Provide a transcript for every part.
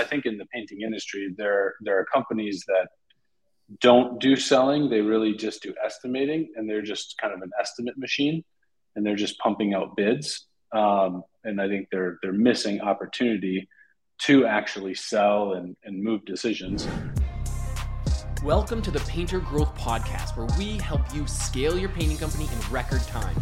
I think in the painting industry, there there are companies that don't do selling; they really just do estimating, and they're just kind of an estimate machine, and they're just pumping out bids. Um, and I think they're they're missing opportunity to actually sell and, and move decisions. Welcome to the Painter Growth Podcast, where we help you scale your painting company in record time.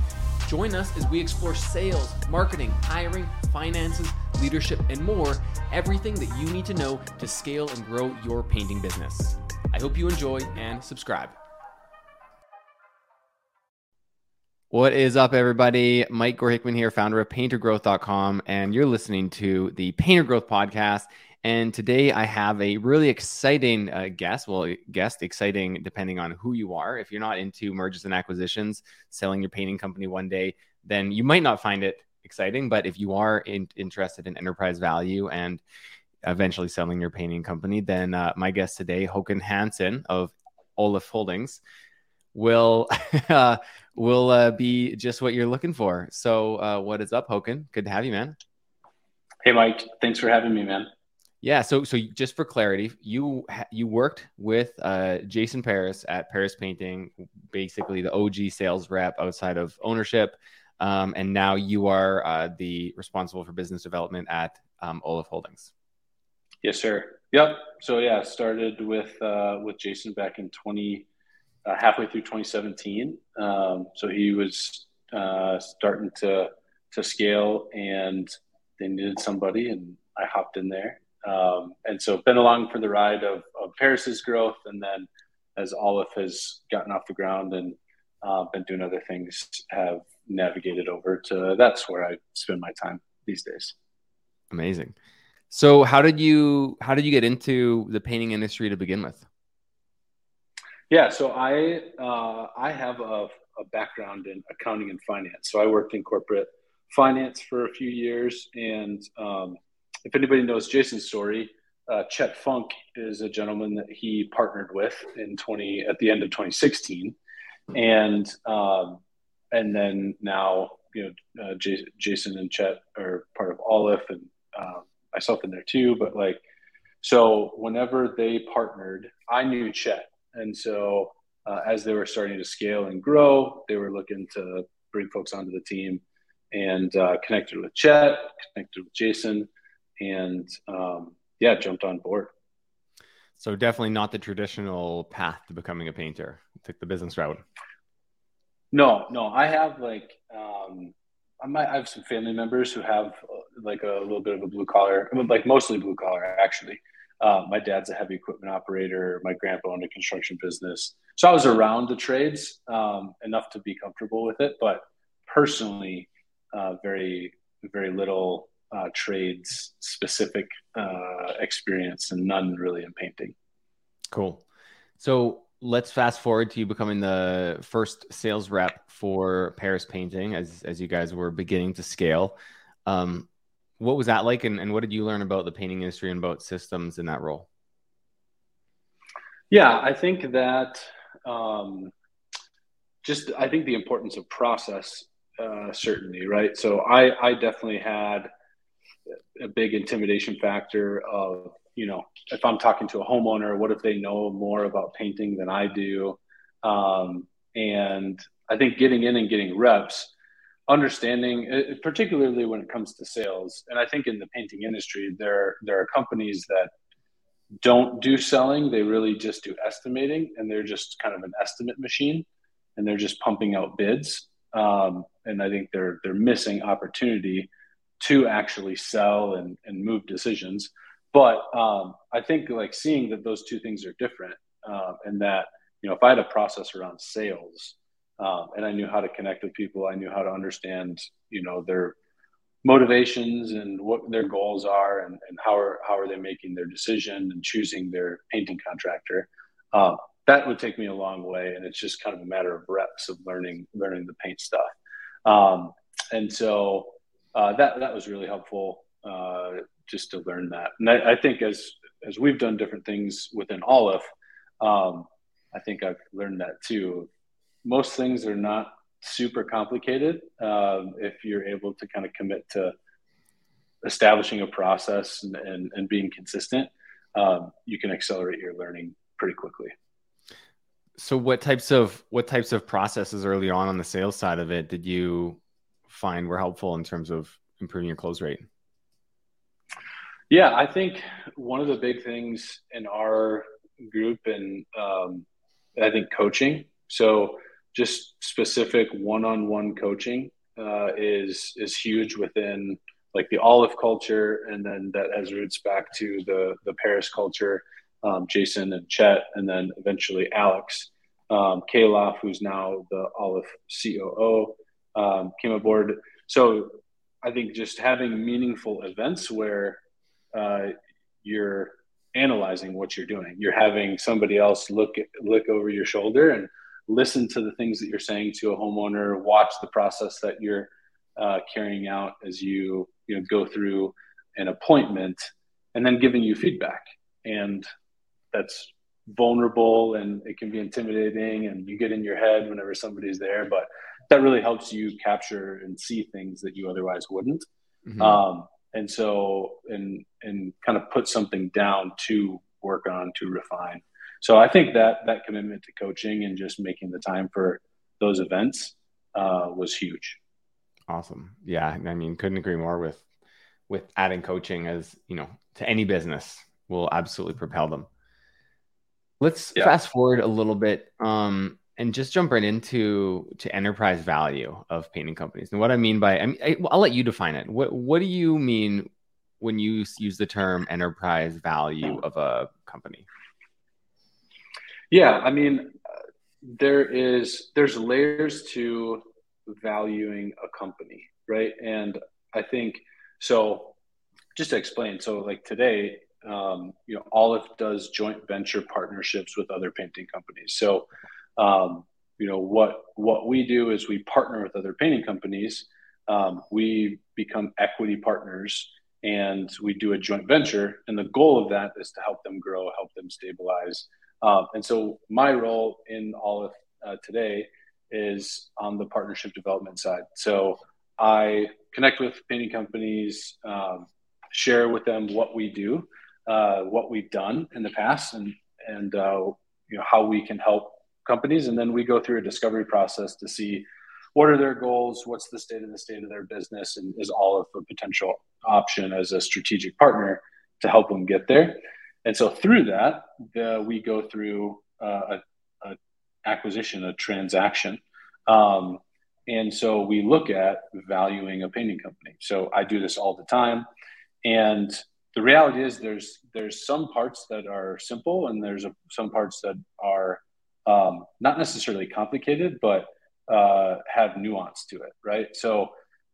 Join us as we explore sales, marketing, hiring, finances, leadership, and more everything that you need to know to scale and grow your painting business. I hope you enjoy and subscribe. What is up, everybody? Mike Gore Hickman here, founder of paintergrowth.com, and you're listening to the Painter Growth Podcast. And today I have a really exciting uh, guest. Well, guest, exciting depending on who you are. If you're not into mergers and acquisitions, selling your painting company one day, then you might not find it exciting. But if you are in, interested in enterprise value and eventually selling your painting company, then uh, my guest today, Haakon Hansen of Aleph Holdings, will uh, will uh, be just what you're looking for. So, uh, what is up, Haakon? Good to have you, man. Hey, Mike. Thanks for having me, man. Yeah. So, so just for clarity, you you worked with uh, Jason Paris at Paris Painting, basically the OG sales rep outside of ownership, um, and now you are uh, the responsible for business development at um, Aleph Holdings. Yes, sir. Yep. So yeah, started with uh, with Jason back in twenty uh, halfway through 2017. Um, so he was uh, starting to to scale, and they needed somebody, and I hopped in there. Um, and so been along for the ride of, of Paris's growth, and then as Aleph has gotten off the ground and uh, been doing other things, have navigated over to that's where I spend my time these days. Amazing. So how did you how did you get into the painting industry to begin with? Yeah, so I uh, I have a, a, background in accounting and finance. So I worked in corporate finance for a few years, and um, if anybody knows Jason's story, uh, Chet Funk is a gentleman that he partnered with in twenty at the end of 2016, and um, and then now you know uh, J- Jason and Chet are part of Aleph, and uh, myself in there too. But like, so whenever they partnered, I knew Chet and so uh, as they were starting to scale and grow, they were looking to bring folks onto the team and uh, connected with Chet, connected with Jason, and um, yeah, jumped on board. So definitely not the traditional path to becoming a painter. Took the business route. No, no, I have like um, I might I have some family members who have uh, like a little bit of a blue collar, like mostly blue collar actually. Uh, my dad's a heavy equipment operator. My grandpa owned a construction business. So I was around the trades um, enough to be comfortable with it, but personally, uh, very, very little uh, trades specific uh, experience and none really in painting. Cool. So let's fast forward to you becoming the first sales rep for Paris Painting as, as you guys were beginning to scale. Um, what was that like and, and what did you learn about the painting industry and about systems in that role yeah i think that um, just i think the importance of process uh, certainty right so i i definitely had a big intimidation factor of you know if i'm talking to a homeowner what if they know more about painting than i do um, and i think getting in and getting reps understanding, uh, particularly when it comes to sales. And I think in the painting industry, there there are companies that don't do selling; they really just do estimating, and they're just kind of an estimate machine, and they're just pumping out bids. Um, and I think they're they're missing opportunity to actually sell and, and move decisions. But um, I think like seeing that those two things are different, uh, and that you know if I had a process around sales um, and I knew how to connect with people. I knew how to understand, you know, their motivations and what their goals are, and, and how are how are they making their decision and choosing their painting contractor. Uh, that would take me a long way, and it's just kind of a matter of reps of learning learning the paint stuff. Um, and so uh, that that was really helpful uh, just to learn that. And I, I, think as as we've done different things within Aleph, um, I think I've learned that too most things are not super complicated um, if you're able to kind of commit to establishing a process and, and, and being consistent, um, you can accelerate your learning pretty quickly. So what types of what types of processes early on on the sales side of it did you find were helpful in terms of improving your close rate? Yeah, I think one of the big things in our group and um, I think coaching. So just specific one-on-one coaching uh, is is huge within like the Aleph culture, and then that has roots back to the the Paris culture. Um, Jason and Chet, and then eventually Alex um, who's now the Aleph COO, um, came aboard. So I think just having meaningful events where uh, you're analyzing what you're doing, you're having somebody else look look over your shoulder and listen to the things that you're saying to a homeowner, watch the process that you're uh, carrying out as you you know go through an appointment, and then giving you feedback. And that's vulnerable and it can be intimidating, and you get in your head whenever somebody's there, but that really helps you capture and see things that you otherwise wouldn't. Mm-hmm. Um, and so, and and kind of put something down to work on to refine. So I think that that commitment to coaching and just making the time for those events uh, was huge. Awesome. Yeah, I mean, couldn't agree more with with adding coaching as you know to any business will absolutely propel them. Let's yeah. fast forward a little bit um, and just jump right into to enterprise value of painting companies. And what I mean by I mean, I, will let you define it. What what do you mean when you use the term enterprise value of a company? Yeah, I mean, there is there's layers to valuing a company, right? And I think so. Just to explain, so like today, um, you know, Aleph does joint venture partnerships with other painting companies. So, um, you know, what what we do is we partner with other painting companies. Um, we become equity partners and we do a joint venture. And the goal of that is to help them grow, help them stabilize, um, and so my role in Aleph uh, today is on the partnership development side. So I connect with painting companies, um, share with them what we do, uh, what we've done in the past, and and uh, you know how we can help companies, and then we go through a discovery process to see what are their goals, what's the state of the state of their business, and is Aleph a potential option as a strategic partner to help them get there. And so through that, the, we go through uh, a, a, acquisition, a transaction. Um, and so we look at valuing a painting company. So I do this all the time. And the reality is there's there's some parts that are simple and there's a, some parts that are um, not necessarily complicated, but uh, have nuance to it, right? So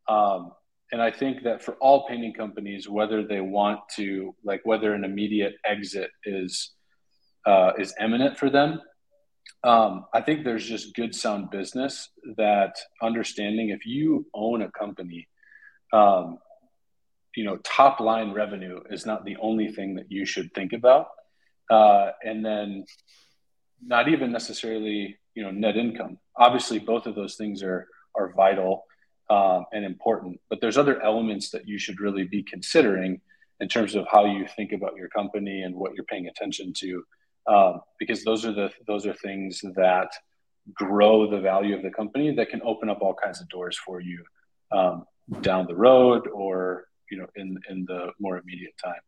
um, and I think that for all painting companies, whether they want to, like, whether an immediate exit is uh, is imminent for them, um, I think there's just good sound business that understanding if you own a company, um, you know, top line revenue is not the only thing that you should think about, uh, and then not even necessarily you know net income. Obviously, both of those things are are vital um, and important. But there's other elements that you should really be considering in terms of how you think about your company and what you're paying attention to, um, because those are the those are things that grow the value of the company that can open up all kinds of doors for you um, down the road or you know in in the more immediate time.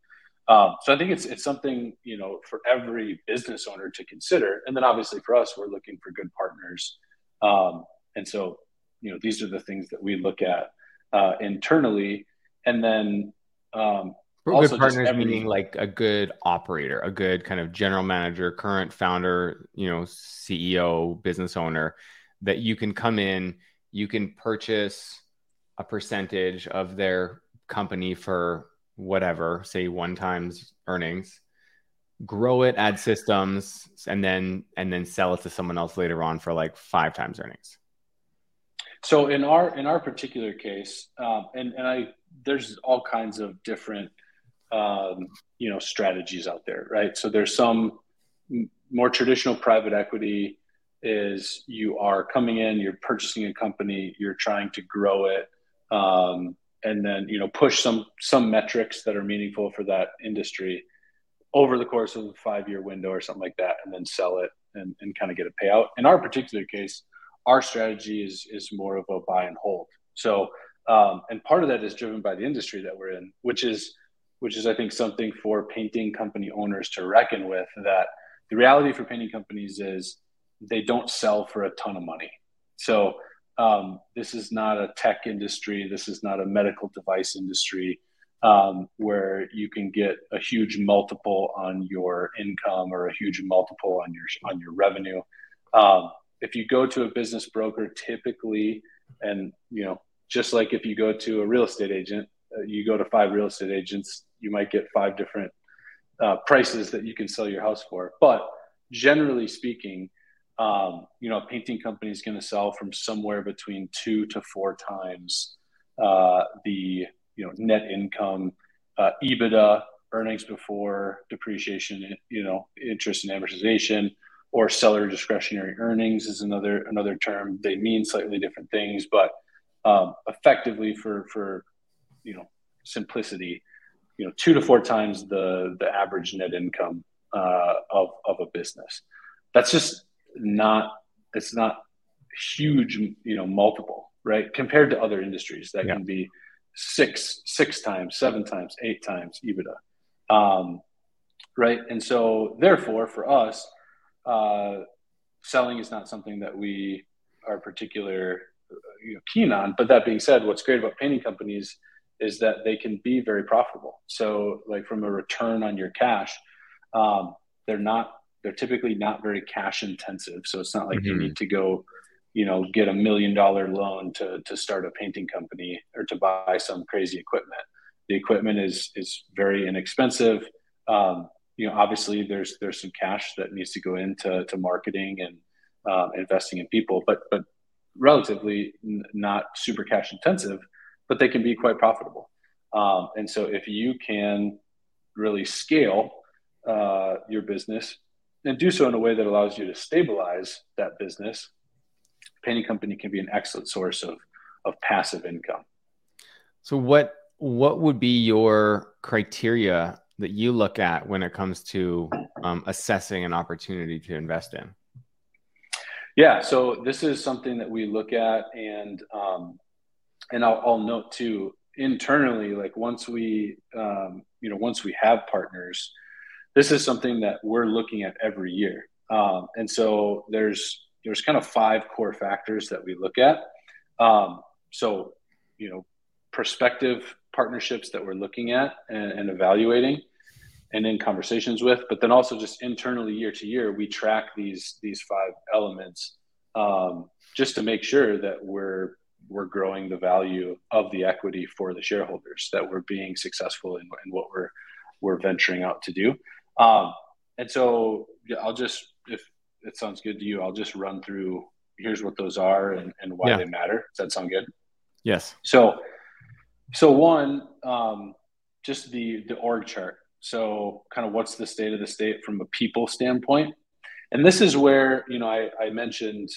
Um, so I think it's it's something you know for every business owner to consider, and then obviously for us, we're looking for good partners, um, and so you know these are the things that we look at uh, internally, and then um, also good partners every, meaning like a good operator, a good kind of general manager, current founder, you know, CEO, business owner that you can come in, you can purchase a percentage of their company for whatever, say one times earnings, grow it, add systems, and then and then sell it to someone else later on for like five times earnings. So in our in our particular case, um, and and I there's all kinds of different um, you know strategies out there, right? So there's some more traditional private equity is you are coming in, you're purchasing a company, you're trying to grow it, um, and then you know push some some metrics that are meaningful for that industry over the course of a five year window or something like that, and then sell it and, and kind of get a payout. In our particular case, our strategy is is more of a buy and hold. So, um, and part of that is driven by the industry that we're in, which is which is I think something for painting company owners to reckon with. That the reality for painting companies is they don't sell for a ton of money. So um, this is not a tech industry. This is not a medical device industry um, where you can get a huge multiple on your income or a huge multiple on your on your revenue. Um, if you go to a business broker, typically, and you know, just like if you go to a real estate agent, uh, you go to five real estate agents, you might get five different uh, prices that you can sell your house for. But generally speaking, um, you know, a painting company is going to sell from somewhere between two to four times uh, the you know net income, uh, EBITDA, earnings before depreciation, you know, interest and amortization, or seller discretionary earnings is another another term. They mean slightly different things, but um, effectively for for you know simplicity, you know, two to four times the the average net income uh, of of a business. That's just not it's not huge, you know, multiple, right? Compared to other industries that yeah. can be six, six times, seven times, eight times EBITDA. Um, right. And so therefore for us, uh, selling is not something that we are particular you know, keen on. But that being said, what's great about painting companies is that they can be very profitable. So like from a return on your cash, um, they're not they're typically not very cash intensive. So it's not like mm-hmm. you need to go, you know, get a million dollar loan to to start a painting company or to buy some crazy equipment. The equipment is is very inexpensive. Um, you know, obviously there's there's some cash that needs to go into to marketing and um, investing in people, but but relatively n- not super cash intensive, but they can be quite profitable. Um, and so if you can really scale uh, your business and do so in a way that allows you to stabilize that business, painting company can be an excellent source of of passive income. So what what would be your criteria that you look at when it comes to um, assessing an opportunity to invest in? Yeah, so this is something that we look at, and um, and I'll, I'll, note too internally, like once we um, you know once we have partners, this is something that we're looking at every year. Um, and so there's there's kind of five core factors that we look at. Um, so you know, prospective partnerships that we're looking at and, and, evaluating, and in conversations with, but then also just internally year to year, we track these these five elements um, just to make sure that we're we're growing the value of the equity for the shareholders, that we're being successful in, in what we're we're venturing out to do. Um, and so yeah, I'll just, if it sounds good to you, I'll just run through here's what those are and, and why yeah. they matter. Does that sound good? Yes. So, so one, um, just the, the org chart. So kind of what's the state of the state from a people standpoint. And this is where, you know, I, I mentioned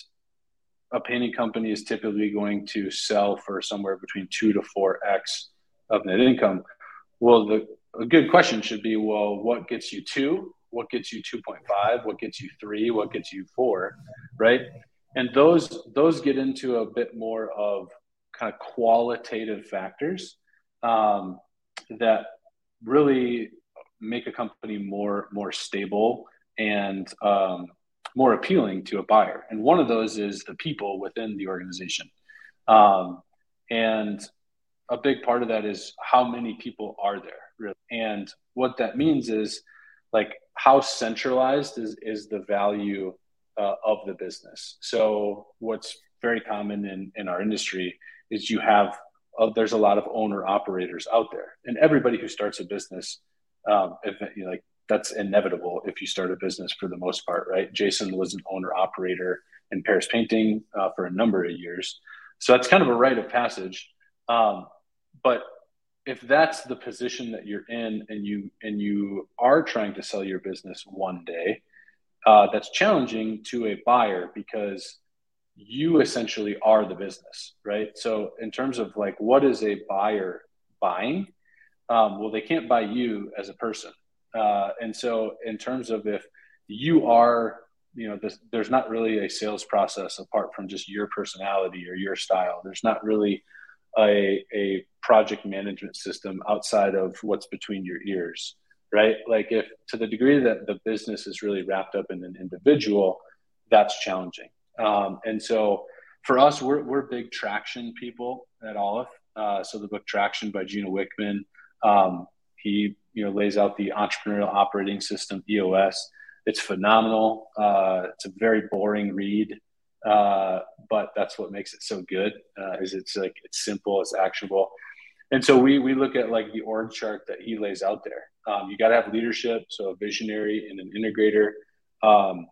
a painting company is typically going to sell for somewhere between two to four X of net income. Well, the, a good question should be well what gets you two? What gets you 2.5 what gets you three? What gets you four? Right? And those those get into a bit more of kind of qualitative factors um, that really make a company more more stable and um, more appealing to a buyer. And one of those is the people within the organization. Um, and a big part of that is how many people are there really. and what that means is like how centralized is, is the value uh, of the business. So what's very common in, in our industry is you have uh, there's a lot of owner operators out there. And everybody who starts a business um, if you know, like that's inevitable if you start a business for the most part right? Jason was an owner operator in paris painting uh, for a number of years. So that's kind of a rite of passage. Um, but if that's the position that you're in and you and you are trying to sell your business one day uh, that's challenging to a buyer because you essentially are the business, right? So in terms of like what is a buyer buying, um, well, they can't buy you as a person, uh, and so in terms of if you are you know this, there's not really a sales process apart from just your personality or your style. There's not really a, a project management system outside of what's between your ears right? Like if to the degree that the business is really wrapped up in an individual that's challenging. Um, and so for us we're, we're big traction people at Aleph. Uh, so the book traction by Gino Wickman um, he you know lays out the entrepreneurial operating system eos it's phenomenal. Uh, it's a very boring read, uh, but that's what makes it so good. Uh, is it's like it's simple, it's actionable, and so we we look at like the org chart that he lays out there. Um, you got to have leadership, so a visionary and an integrator. Um,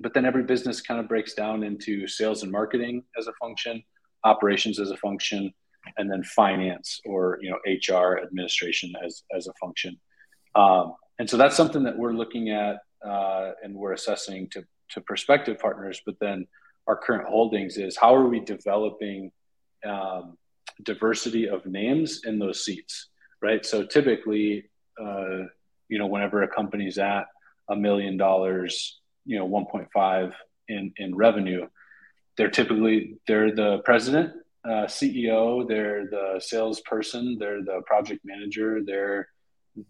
but then every business kind of breaks down into sales and marketing as a function, operations as a function, and then finance or you know HR administration as as a function. Um, and so that's something that we're looking at uh, and we're assessing to, to prospective partners, but then our current holdings is how are we developing um, diversity of names in those seats, right? So typically, uh, you know, whenever a company's at a million dollars, you know, 1.5 in, in revenue, they're typically, they're the president, uh, CEO, they're the salesperson, they're the project manager, they're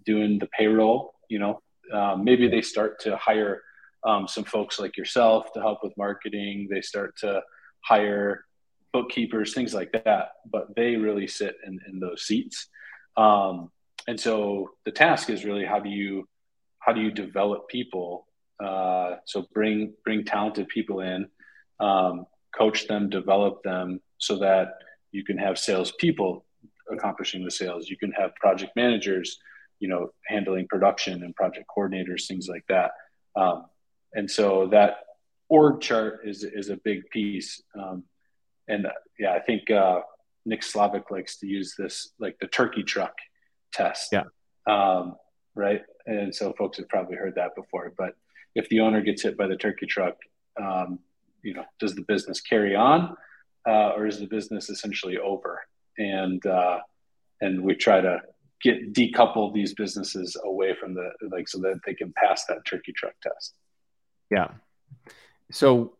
doing the payroll, you know, um, maybe they start to hire um, some folks like yourself to help with marketing. They start to hire bookkeepers, things like that. But they really sit in, in those seats. Um, and so the task is really how do you how do you develop people? Uh, so bring bring talented people in, um, coach them, develop them, so that you can have salespeople accomplishing the sales. You can have project managers you know, handling production and project coordinators, things like that. Um, and so that org chart is is a big piece. Um, and uh, yeah, I think uh, Nick Slavik likes to use this like the turkey truck test. Yeah. Um, right. And so folks have probably heard that before. But if the owner gets hit by the turkey truck, um, you know, does the business carry on, uh, or is the business essentially over? And uh, and we try to get decouple these businesses away from the like so that they can pass that turkey truck test. Yeah. So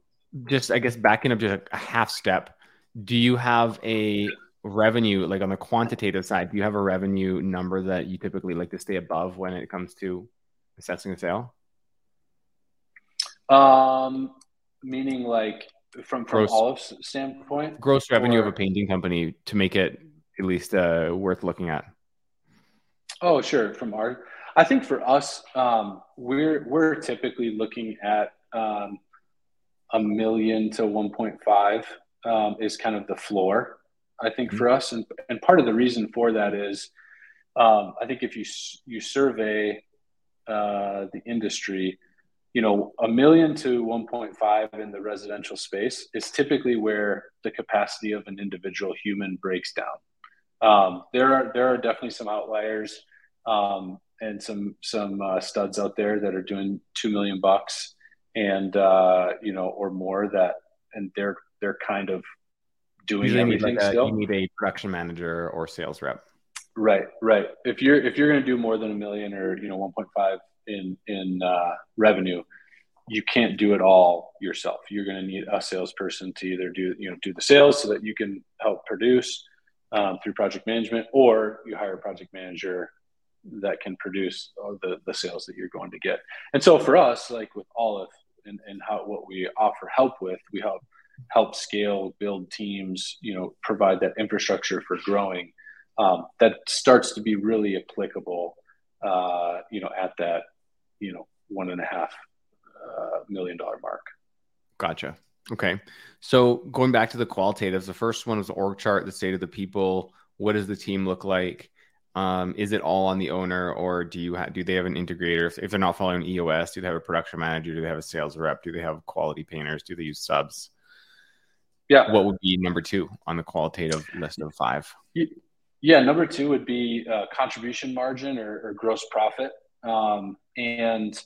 just I guess backing up just a half step, do you have a revenue like on the quantitative side, do you have a revenue number that you typically like to stay above when it comes to assessing a sale? Um meaning like from from gross, Aleph's standpoint? Gross revenue or, of a painting company to make it at least uh, worth looking at. Oh, sure. From our, I think for us, um, we're we're typically looking at um, a million to 1.5 um, is kind of the floor. I think mm-hmm. for us, and and part of the reason for that is, um, I think if you you survey uh, the industry, you know, a million to 1.5 in the residential space is typically where the capacity of an individual human breaks down. Um, there are there are definitely some outliers um, and some some uh, studs out there that are doing two million bucks and uh, you know or more that and they're they're kind of doing you everything like a, still. You need a production manager or sales rep. Right, right. If you're if you're going to do more than a million or you know 1.5 in in uh, revenue, you can't do it all yourself. You're going to need a salesperson to either do you know do the sales so that you can help produce um, through project management, or you hire a project manager that can produce the, the sales that you're going to get. And so for us, like with Aleph and, and how what we offer help with, we help help scale, build teams, you know, provide that infrastructure for growing. Um, that starts to be really applicable, uh, you know, at that, you know, one and a half uh, million dollar mark. Gotcha. Okay. So going back to the qualitatives, the first one was org chart, the state of the people. What does the team look like? Um, is it all on the owner, or do you ha- do they have an integrator? If, if, they're not following EOS, do they have a production manager? Do they have a sales rep? Do they have quality painters? Do they use subs? Yeah. What would be number two on the qualitative list of five? Yeah, number two would be uh, contribution margin or, or gross profit, um, and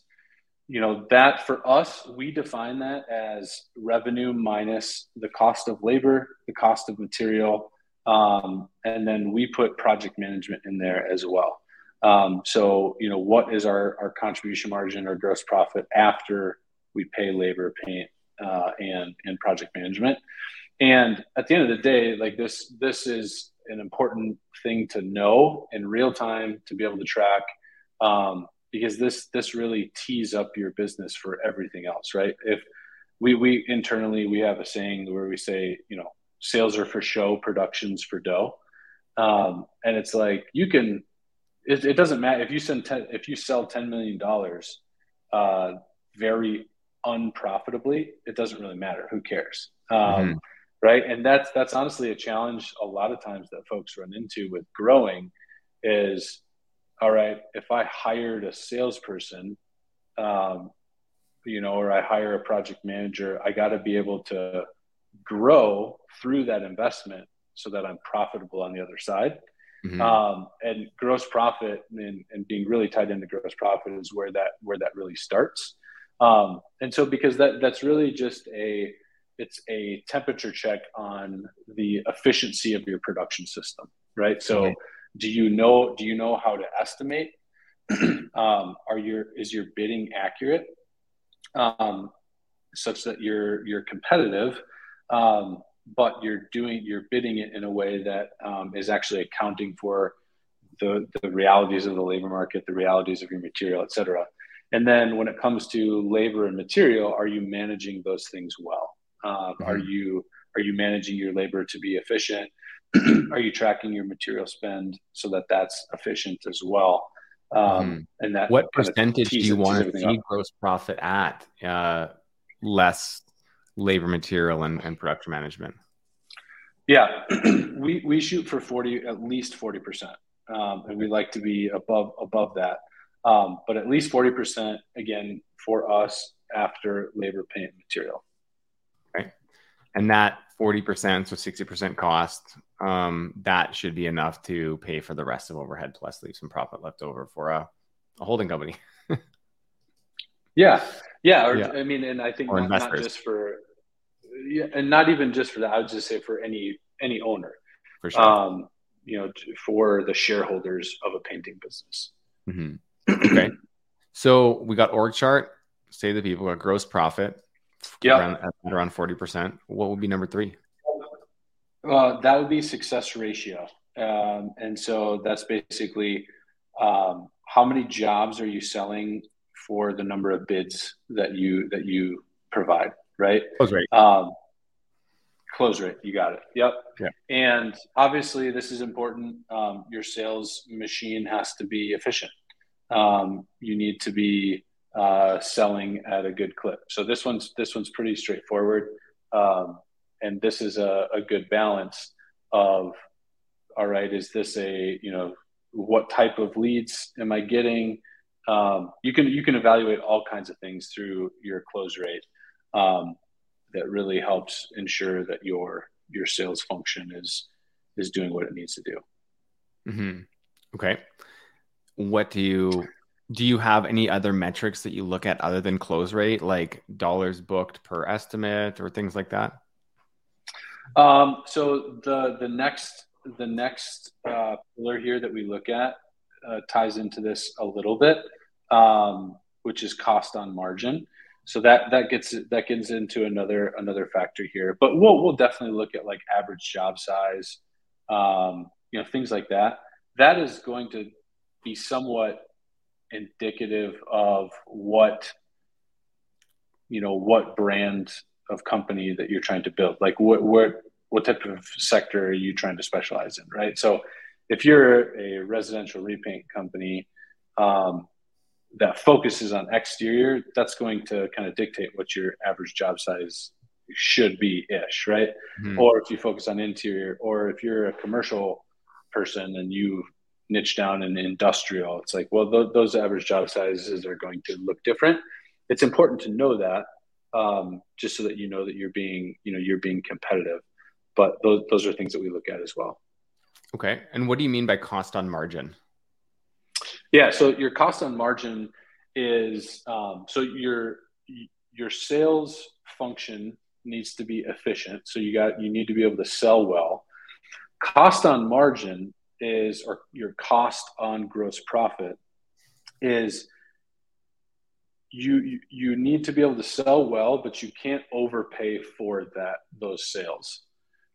you know that for us we define that as revenue minus the cost of labor the cost of material um, and then we put project management in there as well um, so you know what is our, our contribution margin or gross profit after we pay labor paint uh, and and project management and at the end of the day like this this is an important thing to know in real time to be able to track um, because this this really tees up your business for everything else, right? If we we internally we have a saying where we say, you know, sales are for show, productions for dough, um, and it's like you can. It, it doesn't matter if you send ten, if you sell ten million dollars, uh, very unprofitably. It doesn't really matter. Who cares? Um, mm-hmm. Right, and that's that's honestly a challenge a lot of times that folks run into with growing is all right, if I hired a salesperson, um, you know, or I hire a project manager, I got to be able to grow through that investment so that I'm profitable on the other side. Mm-hmm. Um, and gross profit and, and, being really tied into gross profit is where that where that really starts. Um, and so because that that's really just a it's a temperature check on the efficiency of your production system, right? So. Mm-hmm do you know do you know how to estimate um, are your is your bidding accurate um, such that you're you're competitive um, but you're doing you're bidding it in a way that um, is actually accounting for the the realities of the labor market the realities of your material et cetera and then when it comes to labor and material are you managing those things well uh, mm-hmm. are you are you managing your labor to be efficient are you tracking your material spend so that that's efficient as well? Um, mm-hmm. And that what percentage do you want to see gross profit at uh, less labor, material, and, and production management? Yeah, we we shoot for forty, at least forty percent, um, and we like to be above above that. Um, but at least forty percent again for us after labor, paint, material. Right, and that 40%, so 60% cost, um, that should be enough to pay for the rest of overhead plus leave some profit left over for a, a holding company. yeah. Yeah. Or, yeah. I mean, and I think not, not, just for, yeah, and not even just for that, I would just say for any, any owner, for sure. Um, you know, for the shareholders of a painting business. Mm-hmm. Okay. so we got org chart, say the people got gross profit, yeah, around, around 40%. What would be number three? Uh, that would be success ratio. Um, and so that's basically um, how many jobs are you selling for the number of bids that you that you provide, right? Close rate. Um, close rate. You got it. Yep. Yeah. And obviously, this is important. Um, your sales machine has to be efficient. Um, you need to be uh, selling at a good clip. So this one's this one's pretty straightforward, um, and this is a, a good balance of all right. Is this a you know what type of leads am I getting? Um, you can you can evaluate all kinds of things through your close rate. Um, that really helps ensure that your your sales function is is doing what it needs to do. Mm-hmm. Okay. What do you do you have any other metrics that you look at other than close rate, like dollars booked per estimate or things like that? Um, so the the next the next uh, pillar here that we look at uh, ties into this a little bit, um, which is cost on margin. So that that gets that gets into another another factor here. But we'll we'll definitely look at like average job size, um, you know, things like that. That is going to be somewhat indicative of what you know what brand of company that you're trying to build like what what what type of sector are you trying to specialize in right so if you're a residential repaint company um, that focuses on exterior that's going to kind of dictate what your average job size should be ish right mm-hmm. or if you focus on interior or if you're a commercial person and you niche down in industrial, it's like, well, th- those average job sizes are going to look different. It's important to know that, um, just so that you know that you're being, you know, you're being competitive. But those those are things that we look at as well. Okay, and what do you mean by cost on margin? Yeah, so your cost on margin is um, so your your sales function needs to be efficient. So you got you need to be able to sell well. Cost on margin is or your cost on gross profit is you you need to be able to sell well, but you can't overpay for that those sales,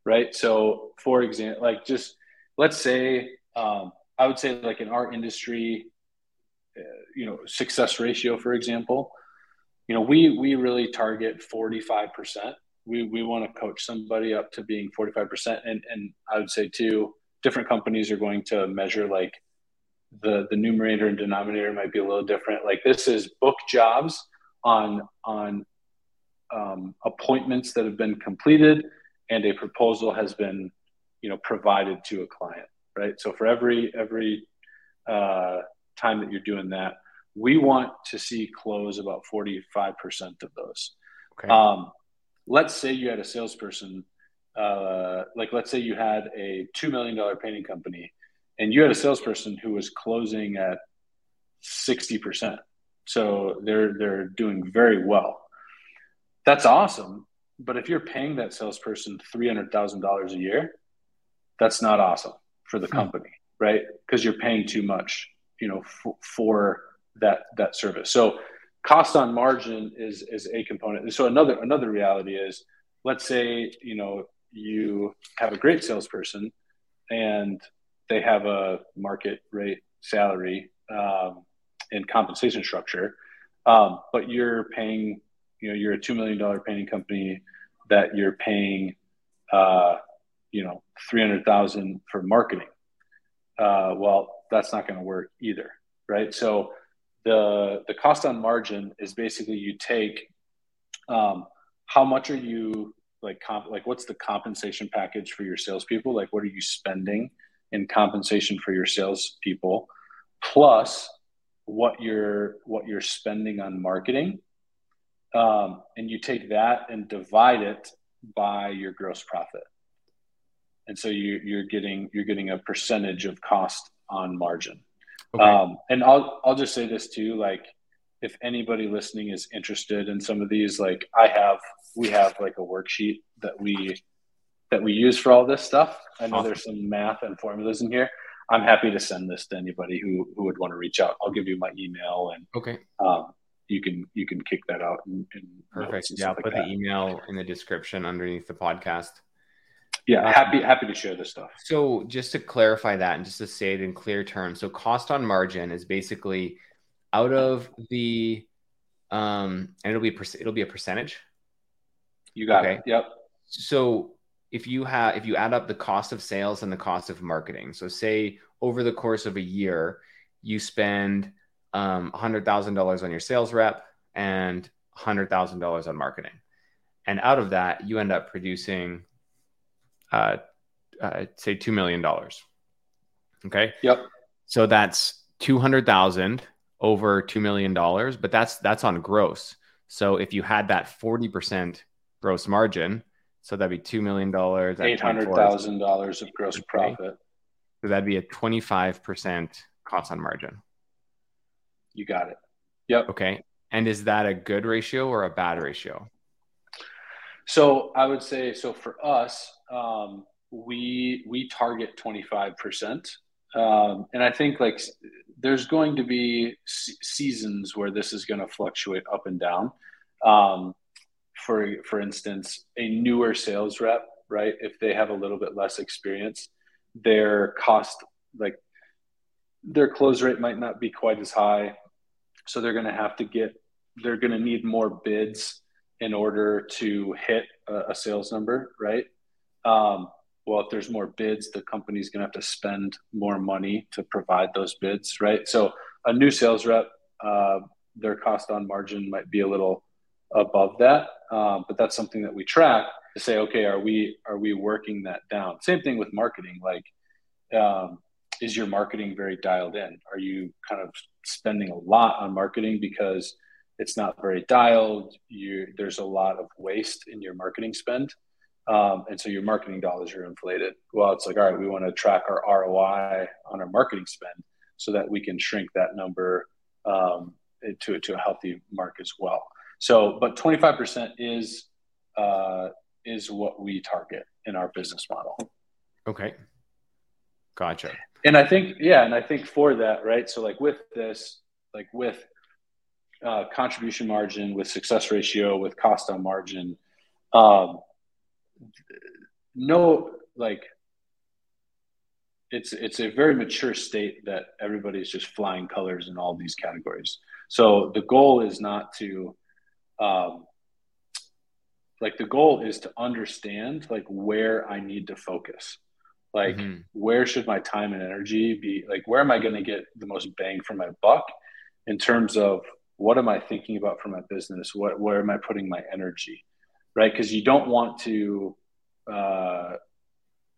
right? So, for example, like just let's say um, I would say like in our industry, uh, you know, success ratio, for example, you know, we we really target forty five percent. We we want to coach somebody up to being forty five percent, and and I would say too, different companies are going to measure like the the numerator and denominator might be a little different. Like this is book jobs on on um, appointments that have been completed, and a proposal has been you know provided to a client, right? So for every every uh, time that you're doing that, we want to see close about forty five percent of those. Okay. Um, let's say you had a salesperson, uh, like let's say you had a two million dollar painting company and you had a salesperson who was closing at 60%. So they're they're doing very well. That's awesome. But if you're paying that salesperson $300,000 a year, that's not awesome for the hmm. company, right? Because you're paying too much, you know, f- for that that service. So cost on margin is is a component. And so another another reality is let's say, you know, you have a great salesperson and they have a market rate salary um, and compensation structure, um, but you're paying, you know, you're a two million dollar painting company that you're paying, uh, you know, three hundred thousand for marketing. Uh, well, that's not going to work either, right? So the the cost on margin is basically you take um, how much are you like comp like what's the compensation package for your salespeople? Like what are you spending? in compensation for your salespeople, plus what you're what you're spending on marketing, um, and you take that and divide it by your gross profit, and so you, you're getting you're getting a percentage of cost on margin. Okay. Um, and I'll I'll just say this too, like if anybody listening is interested in some of these, like I have, we have like a worksheet that we that we use for all this stuff. I know awesome. there's some math and formulas in here. I'm happy to send this to anybody who, who would want to reach out. I'll give you my email and okay. Um, you can you can kick that out and, perfect. Yeah, I'll put like the email in the description underneath the podcast. Yeah, um, happy happy to share this stuff. So just to clarify that and just to say it in clear terms, so cost on margin is basically out of the um and it'll be it'll be a percentage. You got okay. it. Yep. So if you have if you add up the cost of sales and the cost of marketing so say over the course of a year you spend um, $100000 on your sales rep and $100000 on marketing and out of that you end up producing uh, uh, say $2 million okay yep so that's 200000 over $2 million but that's that's on gross so if you had that 40% gross margin so that'd be two million dollars. Eight hundred thousand dollars of gross profit. So that'd be a twenty-five percent cost on margin. You got it. Yep. Okay. And is that a good ratio or a bad ratio? So I would say so for us, um, we we target twenty five percent, um, and I think like there's going to be seasons where this is going to fluctuate up and down. Um, for for instance, a newer sales rep, right? If they have a little bit less experience, their cost like their close rate might not be quite as high. So they're going to have to get they're going to need more bids in order to hit a, a sales number, right? Um, well, if there's more bids, the company's going to have to spend more money to provide those bids, right? So a new sales rep, uh, their cost on margin might be a little above that. Um, but that's something that we track to say, okay, are we are we working that down? Same thing with marketing. Like, um, is your marketing very dialed in? Are you kind of spending a lot on marketing because it's not very dialed? You there's a lot of waste in your marketing spend. Um, and so your marketing dollars are inflated. Well, it's like, all right, we want to track our ROI on our marketing spend so that we can shrink that number um, to to a healthy mark as well. So, but 25% is uh, is what we target in our business model. Okay, gotcha. And I think yeah, and I think for that, right? So like with this, like with uh, contribution margin, with success ratio, with cost on margin, um, no like it's it's a very mature state that everybody's just flying colors in all these categories. So the goal is not to um, like the goal is to understand like where I need to focus. Like mm-hmm. where should my time and energy be? Like where am I going to get the most bang for my buck in terms of what am I thinking about for my business? What where am I putting my energy? Right? Because you don't want to uh,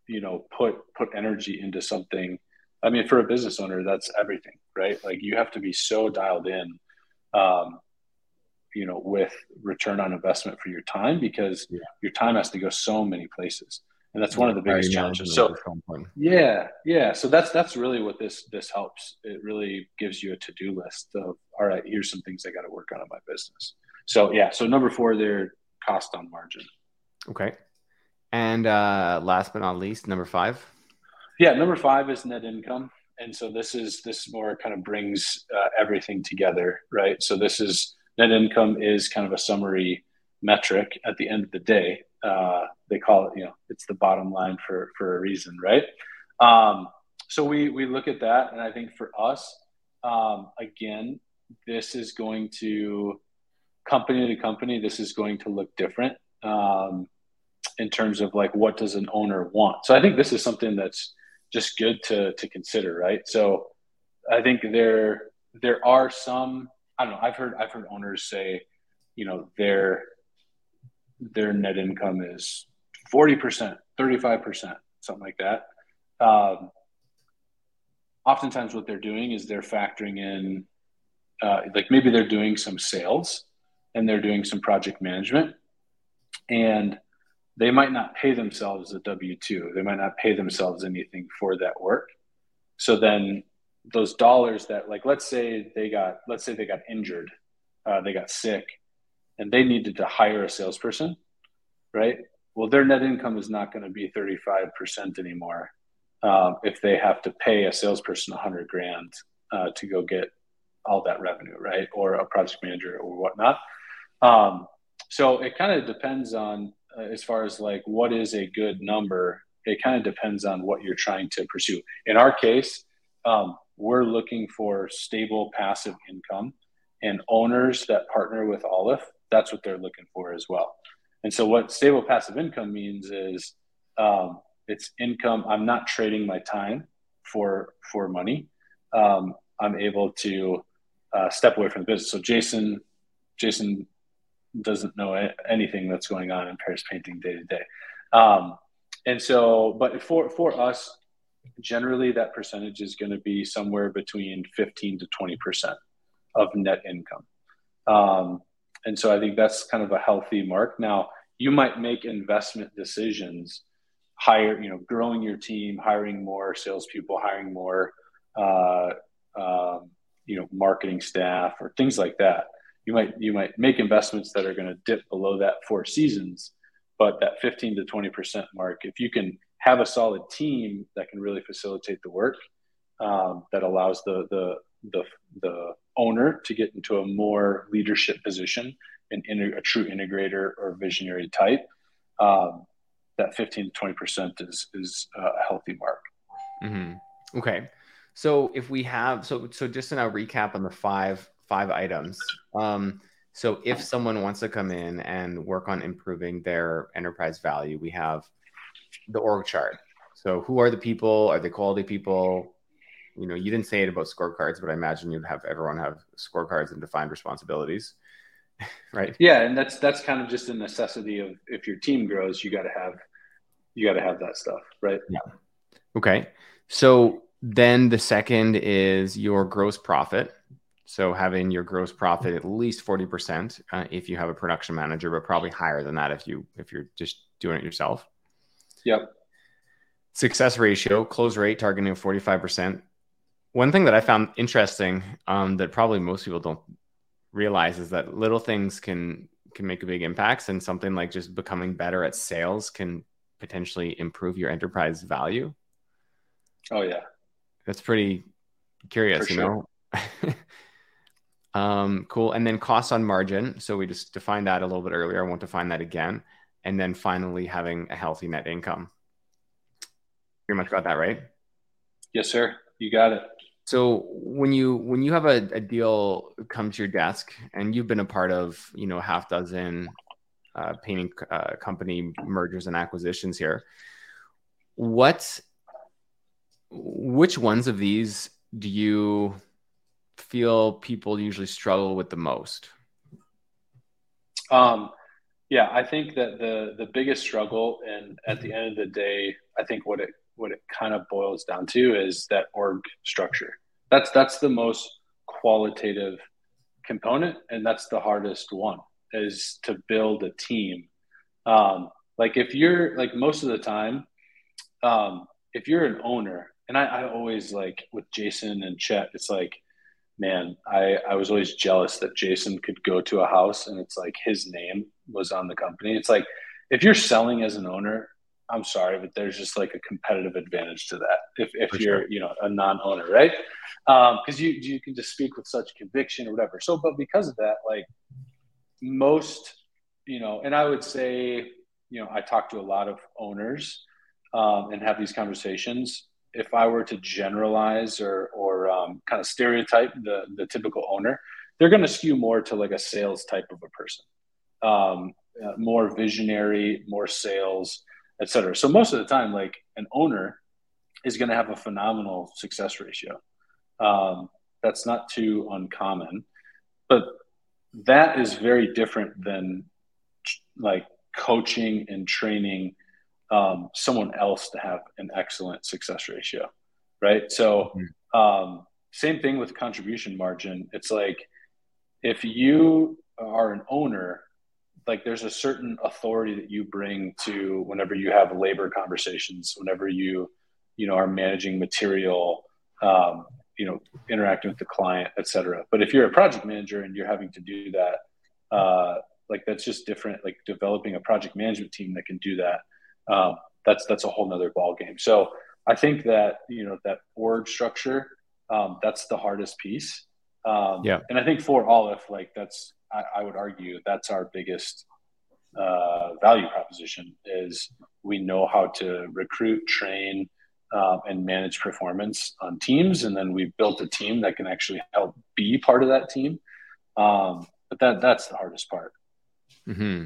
you know put put energy into something. I mean for a business owner that's everything right? Like you have to be so dialed in um, you know with return on investment for your time because yeah. your time has to go so many places. And that's one of the biggest challenges. so yeah yeah. So that's that's really what this this helps. It really gives you a to-do list of all right here's some things i got to work on in my business. So yeah so number four there cost on margin okay and uh, last but not least, number five. Yeah, number five is net income, and so this is this more kind of brings uh, everything together, right? So this is net income is kind of a summary metric at the end of the day. Uh, they call it, you know, it's the bottom line for for a reason, right? Um, so we we look at that, and I think for us, um, again, this is going to company to company. This is going to look different. Um, in terms of like what does an owner want. So I think this is something that's just good to to consider, right? So I think there there are some I don't know. I've heard I've heard owners say, you know, their their net income is forty percent, thirty five percent, something like that. Um, oftentimes, what they're doing is they're factoring in, uh, like maybe they're doing some sales and they're doing some project management, and they might not pay themselves a W 2. They might not pay themselves anything for that work. So then those dollars that, like, let's say they got, let's say they got injured, uh, they got sick, and they needed to hire a salesperson, right? Well, their net income is not going to be 35% anymore um, if they have to pay a salesperson 100 grand uh, to go get all that revenue, right? Or a project manager or whatnot. Um, so it kind of depends on uh, as far as like what is a good number it kind of depends on what you're trying to pursue. In our case um, we're looking for stable passive income and owners that partner with Aleph. That's what they're looking for as well. And so what stable passive income means is um, it's income i'm not trading my time for for money. Um, i'm able to uh, step away from the business. So jason jason doesn't know anything that's going on in Paris painting day to day. Um, and so, but for, for us, generally that percentage is going to be somewhere between 15 to 20% of net income. Um, and so I think that's kind of a healthy mark. Now, you might make investment decisions, hire, you know, growing your team, hiring more salespeople, hiring more, uh, um, you know, marketing staff or things like that you might you might make investments that are going to dip below that four seasons but that 15 to 20 percent mark if you can have a solid team that can really facilitate the work um, that allows the, the the the owner to get into a more leadership position and a true integrator or visionary type um, that 15 to 20 percent is is a healthy mark mm-hmm. okay so if we have so so just in our recap on the five five items. Um, so if someone wants to come in and work on improving their enterprise value, we have the org chart. So who are the people? Are they quality people? You know, you didn't say it about scorecards, but I imagine you'd have everyone have scorecards and defined responsibilities, right? Yeah, and that's that's kind of just a necessity of if your team grows, you got to have you got to have that stuff, right? Yeah. Okay. So then the second is your gross profit. So having your gross profit at least 40% uh, if you have a production manager, but probably higher than that if you if you're just doing it yourself. Yep. Success ratio, close rate targeting 45%. One thing that I found interesting um, that probably most people don't realizes that little things can can make a big impacts and something like just becoming better at sales can potentially improve your enterprise value oh yeah that's pretty curious For you sure. know um, cool. And then costs on margin. So we just defined that a little bit earlier. I won't define that again. And then finally having a healthy net income. Pretty much got that right? Yes sir. You got it. So when you when you have a, a deal come to your desk and you've been a part of you know half dozen uh, painting uh, company mergers and acquisitions here, what which ones of these do you feel people usually struggle with the most? Um, yeah, I think that the the biggest struggle, and at the end of the day, I think what it what it kind of boils down to is that org structure. That's that's the most qualitative component, and that's the hardest one is to build a team. Um, like if you're like most of the time, um, if you're an owner, and I, I always like with Jason and Chet, it's like, man, I, I was always jealous that Jason could go to a house and it's like his name was on the company. It's like if you're selling as an owner, I'm sorry, but there's just like a competitive advantage to that if, if For you're, sure. you know, a non-owner, right? Because um, you you can just speak with such conviction or whatever. So, but because of that, like most, you know, and I would say, you know, I talk to a lot of owners um, and have these conversations. If I were to generalize or or um, kind of stereotype the the typical owner, they're going to skew more to like a sales type of a person, um, uh, more visionary, more sales etc. So most of the time, like an owner is going to have a phenomenal success ratio. Um, that's not too uncommon, but that is very different than like coaching and training um, someone else to have an excellent success ratio, right? So mm-hmm. um, same thing with contribution margin. It's like if you are an owner like there's a certain authority that you bring to whenever you have labor conversations whenever you you know are managing material um, you know interacting with the client etc but if you're a project manager and you're having to do that uh, like that's just different. Like developing a project management team that can do that um, that's that's a whole nother ball game so i think that you know that org structure um, that's the hardest piece um, yeah and i think for Aleph like that's I, I would argue that's our biggest uh, value proposition is we know how to recruit, train, um, and manage performance on teams, and then we've built a team that can actually help be part of that team. Um, but that that's the hardest part. Mm-hmm.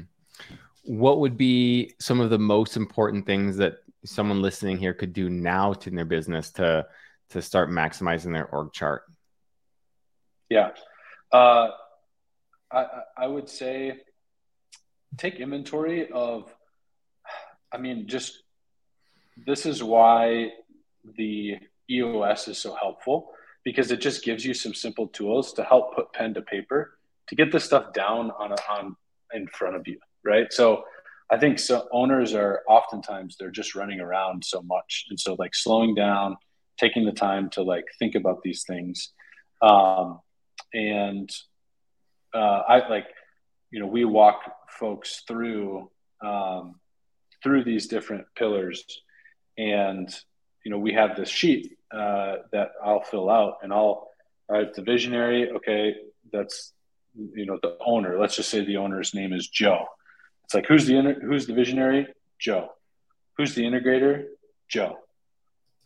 What would be some of the most important things that someone listening here could do now to their business to to start maximizing their org chart? Yeah. Uh, I, I would say take inventory of, I mean, just this is why the EOS is so helpful because it just gives you some simple tools to help put pen to paper to get this stuff down on on in front of you, right? So I think so owners are oftentimes they're just running around so much, and so like slowing down, taking the time to like think about these things, um, and uh, I like, you know, we walk folks through um, through these different pillars, and you know, we have this sheet uh, that I'll fill out, and I'll all right, the visionary, okay, that's you know the owner. Let's just say the owner's name is Joe. It's like who's the who's the visionary? Joe. Who's the integrator? Joe.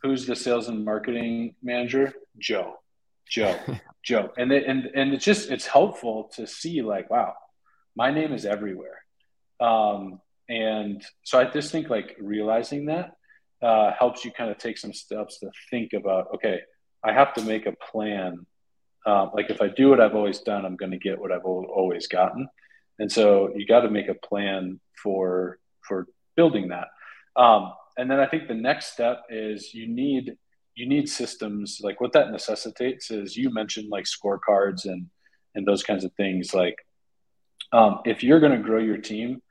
Who's the sales and marketing manager? Joe. Joe. Joe. And it, and and it's just it's helpful to see like, wow, my name is everywhere. Um, and so I just think like realizing that uh, helps you kind of take some steps to think about, okay, I have to make a plan. Um, like if I do what I've always done, I'm going to get what I've always gotten. And so you got to make a plan for for building that. Um, and then I think the next step is you need you need systems like what that necessitates is you mentioned like scorecards and and those kinds of things. Like um, if you're going to grow your team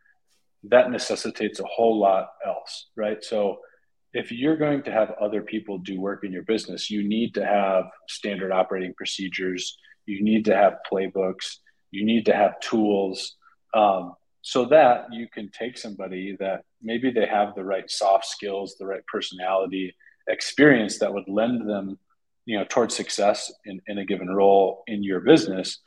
that necessitates a whole lot else right? So if you're going to have other people do work in your business you need to have standard operating procedures. You need to have playbooks. You need to have tools. Um, so that you can take somebody that maybe they have the right soft skills, the right personality, experience that would lend them, you know, towards success in, in a given role in your business.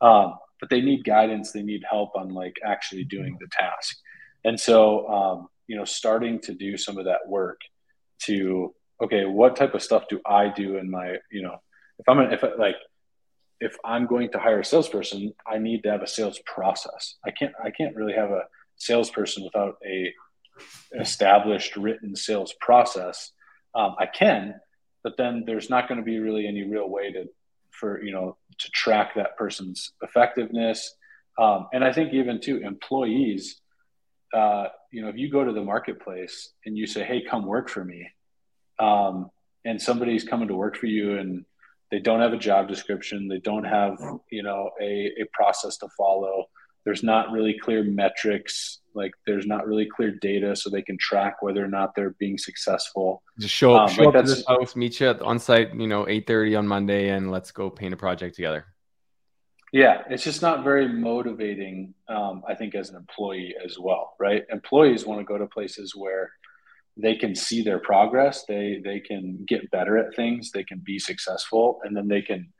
Um, but they need guidance, they need help on like actually doing the task. And so, um, you know, starting to do some of that work to, okay, what type of stuff do I do in my, you know, if I'm, an, if like, if I'm going to hire a salesperson, I need to have a sales process. I can't I can't really have a salesperson without a established written sales process. Um, I can, but then there's not going to be really any real way to for you know to track that person's effectiveness. Um, and I think even to employees, uh, you know, if you go to the marketplace and you say, "Hey, come work for me," um, and somebody's coming to work for you and they don't have a job description. They don't have you know a, a process to follow. There's not really clear metrics like there's not really clear data so they can track whether or not they're being successful. Just show up um, show like up to this house meet you on site you know 8.30 on monday and let's go paint a project together. Yeah it's just not very motivating um, i think as an employee as well right? Employees want to go to places where they can see their progress. They they can get better at things. They can be successful. And then they can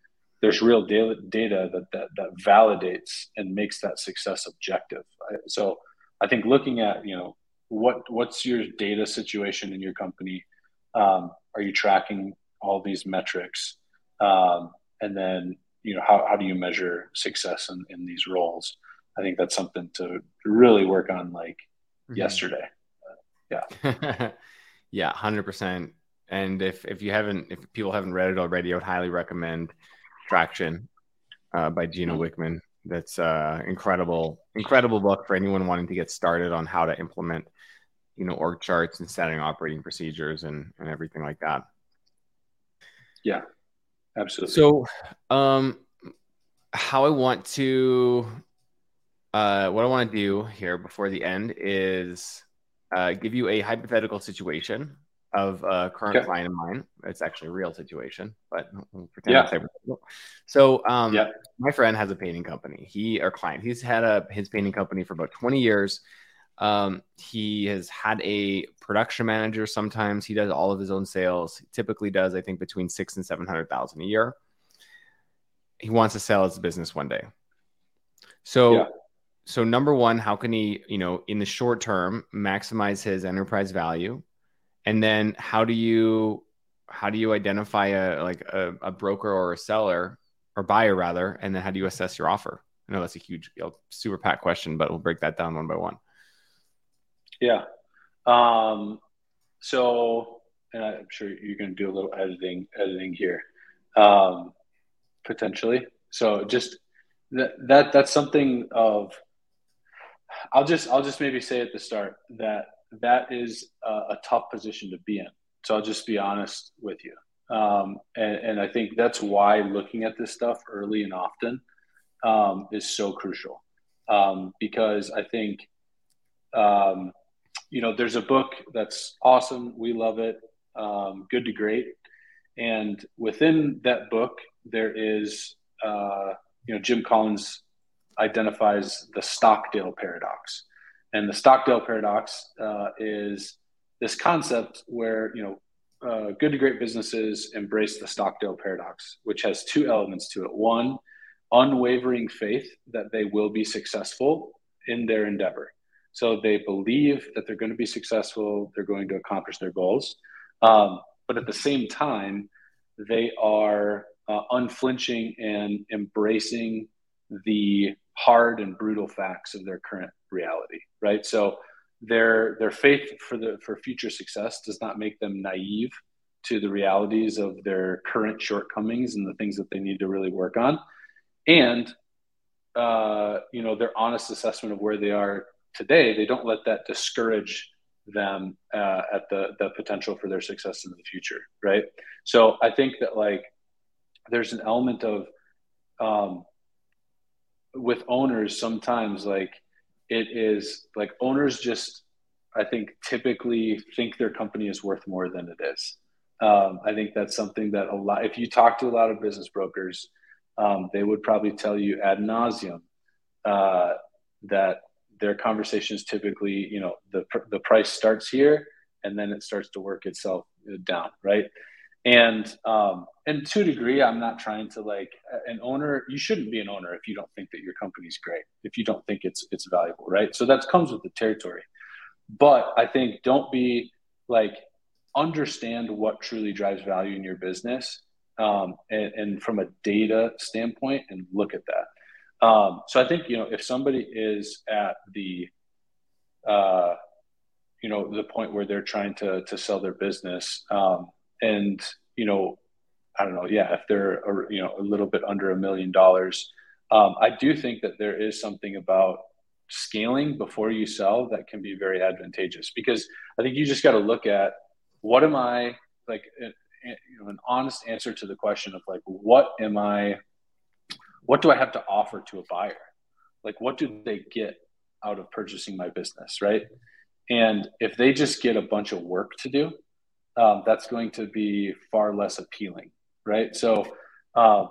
there's real data, data that, that that validates and makes that success objective. So i think looking at you know what what's your data situation in your company? Um, are you tracking all these metrics? Um, and then you know how, how do you measure success in, in these roles? I think that's something to really work on like mm-hmm. yesterday yeah. yeah, hundred percent. And if if you haven't, if people haven't read it already, I would highly recommend Traction uh, by Gino mm-hmm. Wickman. That's uh, incredible, incredible book for anyone wanting to get started on how to implement, you know, org charts and setting operating procedures and and everything like that. Yeah, absolutely. So, um, how I want to, uh, what I want to do here before the end is uh, give you a hypothetical situation of a current okay. client of mine. It's actually a real situation, but we'll pretend yeah. it's So, um, yeah. my friend has a painting company. He, our client, he's had a his painting company for about 20 years. Um, he has had a production manager. Sometimes he does all of his own sales. He typically does, I think, between six and seven hundred thousand a year. He wants to sell his business one day. So yeah so number one, how can he, you know, in the short term, maximize his enterprise value? And then how do you how do you identify a like a, a broker or a seller or buyer rather? And then how do you assess your offer? I know that's a huge, super packed question, but we'll break that down one by one. Yeah. Um, so, and I'm sure you're going to do a little editing, editing here, um, potentially. So just that, that that's something of I'll just I'll just maybe say at the start that that is a, a tough position to be in. So I'll just be honest with you, um, and, and, I think that's why looking at this stuff early and often um, is so crucial. Um, because I think um, you know there's a book that's awesome. We love it. Um, good to great, and within that book there is uh, you know Jim Collins identifies the Stockdale paradox. And the Stockdale paradox uh, is this concept where, you know, uh, good to great businesses embrace the Stockdale paradox, which has two elements to it. One, unwavering faith that they will be successful in their endeavor. So they believe that they're going to be successful, they're going to accomplish their goals. Um, but at the same time, they are uh, unflinching and embracing the hard and brutal facts of their current reality, right? So their their faith for the for future success does not make them naive to the realities of their current shortcomings and the things that they need to really work on, and uh, you know their honest assessment of where they are today. They don't let that discourage them uh, at the the potential for their success in the future, right? So I think that like there's an element of um, with owners sometimes like it is like owners just i think typically think their company is worth more than it is um, i think that's something that a lot if you talk to a lot of business brokers um, they would probably tell you ad nauseum uh, that their conversations typically, you know, the the price starts here and then it starts to work itself down, right? And um, and to a degree, I'm not trying to like an owner. You shouldn't be an owner if you don't think that your company's great, if you don't think it's it's valuable, right? So that comes with the territory. But I think don't be like understand what truly drives value in your business um, and, and, from a data standpoint and look at that. Um, so I think, you know, if somebody is at the, uh, you know, the point where they're trying to, to sell their business um, and, you know, I don't know. Yeah. If they're, a, you know, a little bit under a million dollars, um, I do think that there is something about scaling before you sell that can be very advantageous because I think you just got to look at what am I like, eh, eh, you know, an honest answer to the question of like, what am I, what do I have to offer to a buyer? Like, what do they get out of purchasing my business? Right. And if they just get a bunch of work to do, um, that's going to be far less appealing. Right. So, um,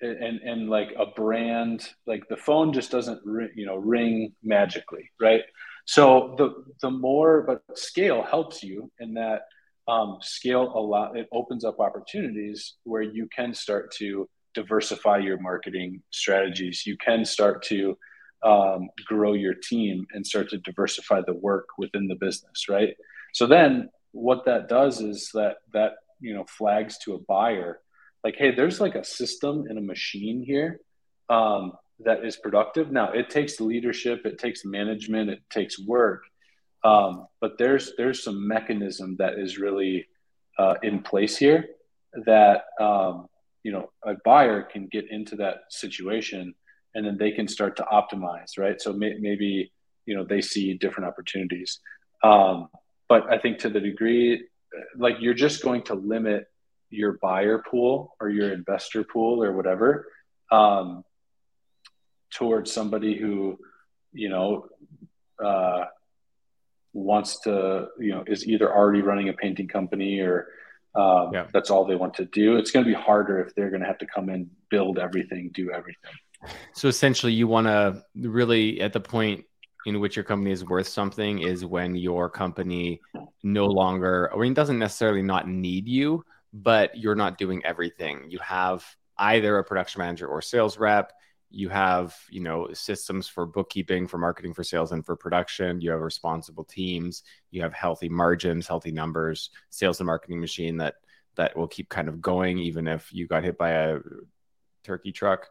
and and like a brand like the phone just doesn't ring, you know ring magically right so the the more but scale helps you in that um, scale a lot it opens up opportunities where you can start to diversify your marketing strategies you can start to um, grow your team and start to diversify the work within the business right so then what that does is that that you know flags to a buyer like hey there's like a system and a machine here um, that is productive. Now it takes leadership it takes management it takes work um, but there's there's some mechanism that is really uh, in place here that um, you know a buyer can get into that situation and then they can start to optimize right? So may, maybe you know they see different opportunities. Um, but i think to the degree like you're just going to limit your buyer pool or your investor pool or whatever um, towards somebody who you know uh, wants to you know is either already running a painting company or um, yeah. that's all they want to do it's going to be harder if they're going to have to come in build everything do everything so essentially you want to really at the point in which your company is worth something is when your company no longer or it doesn't necessarily not need you but you're not doing everything. You have either a production manager or sales rep. You have, you know, systems for bookkeeping, for marketing, for sales, and for production. You have responsible teams. You have healthy margins, healthy numbers, sales and marketing machine that that will keep kind of going even if you got hit by a turkey truck.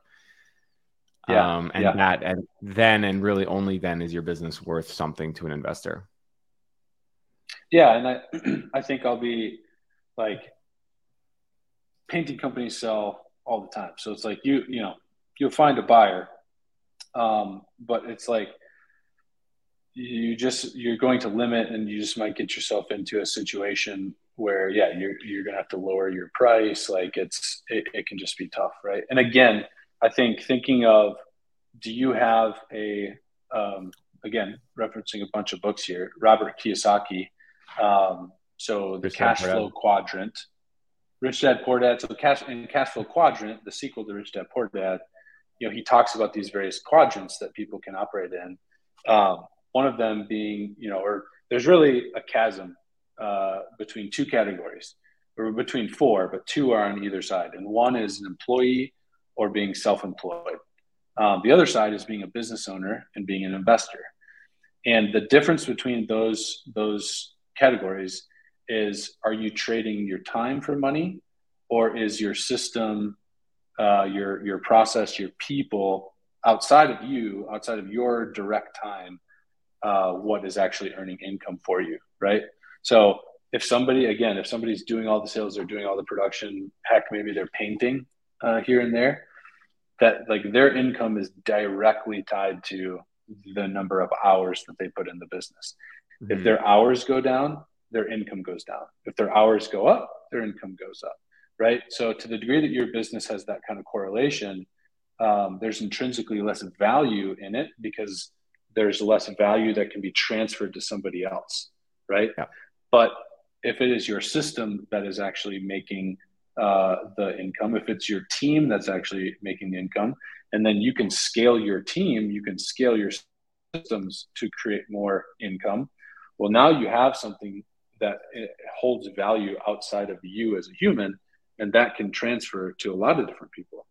Yeah, um, and yeah. that and then and really only then is your business worth something to an investor. Yeah, and I I think I'll be like painting companies sell all the time. So it's like you, you know, you'll find a buyer, um, but it's like you just you're going to limit, and you just might get yourself into a situation where yeah, you're you're gonna have to lower your price. Like it's it, it can just be tough, right? And again, I think thinking of do you have a um, again referencing a bunch of books here, Robert Kiyosaki. Um, so the cash flow quadrant Rich Dad Poor Dad. So the cash in Cash Flow Quadrant, the sequel to Rich Dad Poor Dad, you know, he talks about these various quadrants that people can operate in. Um, one of them being, you know, or there's really a chasm uh, between two categories, or between four, but two are on either side, and one is an employee or being self-employed. Um, the other side is being a business owner and being an investor. And the difference between those those categories is are you trading your time for money or is your system uh, your your process your people outside of you outside of your direct time uh, what is actually earning income for you right so if somebody again if somebody's doing all the sales they're doing all the production heck maybe they're painting uh, here and there that like their income is directly tied to the number of hours that they put in the business mm-hmm. if their hours go down their income goes down. If their hours go up, their income goes up, right? So to the degree that your business has that kind of correlation, um, there's intrinsically less value in it because there's less value that can be transferred to somebody else, right? Yeah. But if it is your system that is actually making uh, the income, if it's your team that's actually making the income, and then you can scale your team, you can scale your systems to create more income. Well, now you have something that eh, holds value outside of you as a human, and that can transfer to a lot of different people.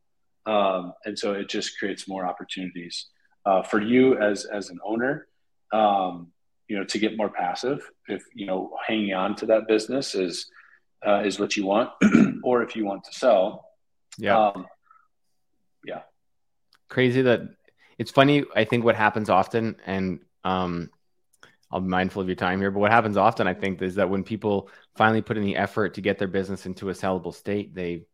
Um, and so it just creates more opportunities uh, for you as as an owner. Um, you know, to get more passive, if you know hanging on to that business is uh, is what you want, or if you want to sell. Yeah. Um, yeah. Crazy that it's funny. I think what happens often, and um, I'll be mindful of your time here, but what happens often, I think, is that when people finally put in the effort to get their business into a sellable state, they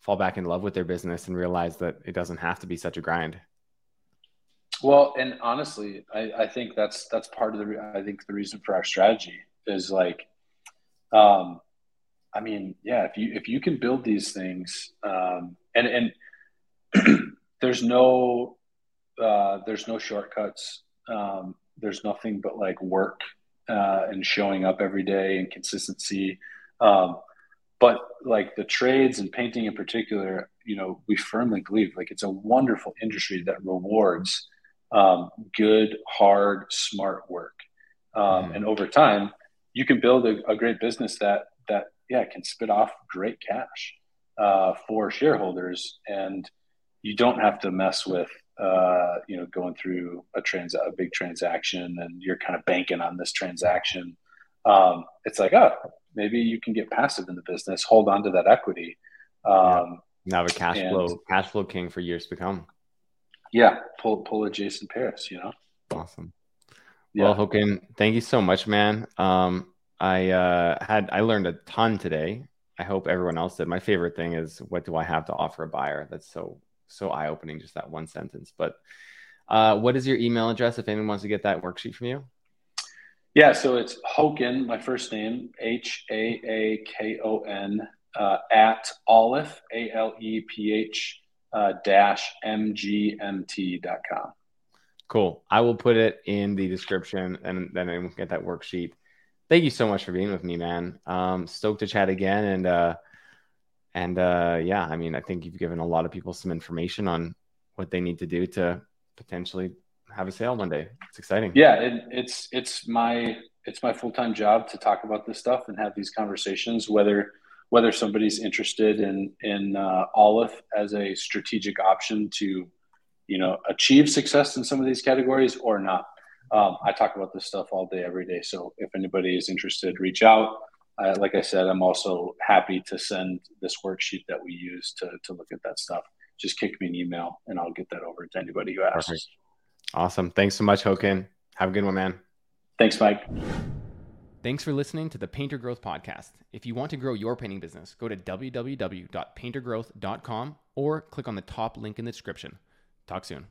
fall back in love with their business and realize that it doesn't have to be such a grind. Well, and honestly, I, I think that's that's part of the. I think the reason for our strategy is like, um, I mean, yeah, if you if you can build these things, um, and and there's no uh, there's no shortcuts. Um, there's nothing but like work uh, and showing up every day and consistency. Um, but like the trades and painting in particular, you know, we firmly believe like it's a wonderful industry that rewards um, good, hard, smart work. Um, mm. And over time, you can build a, a great business that that yeah can spit off great cash uh, for shareholders, and you don't have to mess with uh, you know going through a trans a big transaction, and you're kind of banking on this transaction. Um, it's like oh maybe you can get passive in the business, hold on to that equity. Um, yeah. Now a cash and, flow cash flow king for years to come. Yeah, pull pull a Jason Paris, you know. Awesome. Yeah. Well, Haakon, thank you so much, man. Um, I uh, had I learned a ton today. I hope everyone else did. My favorite thing is what do I have to offer a buyer? That's so so eye opening, just that one sentence. But uh, what is your email address if anyone wants to get that worksheet from you? Yeah, so it's Haakon, my first name, H A A K O N, uh, at Aleph, A L E P H uh, dash mgmt.com. Cool. I will put it in the description and then I will get that worksheet thank you so much for being with me, man. Um, stoked to chat again. And, uh, and, uh, yeah, I mean, I think you've given a lot of people some information on what they need to do to potentially have a sale one day. It's exciting. Yeah. It, it's, it's my, it's my full-time job to talk about this stuff and have these conversations, whether, whether somebody's interested in, in, uh, Aleph as a strategic option to, you know, achieve success in some of these categories or not um, I talk about this stuff all day, every day. So if anybody is interested, reach out. Uh, like I said, I'm also happy to send this worksheet that we use to, to look at that stuff. Just kick me an email and I'll get that over to anybody who asks. Perfect. Awesome. Thanks so much, Haakon. Have a good one, man. Thanks, Mike. Thanks for listening to the Painter Growth Podcast. If you want to grow your painting business, go to www.paintergrowth.com or click on the top link in the description. Talk soon.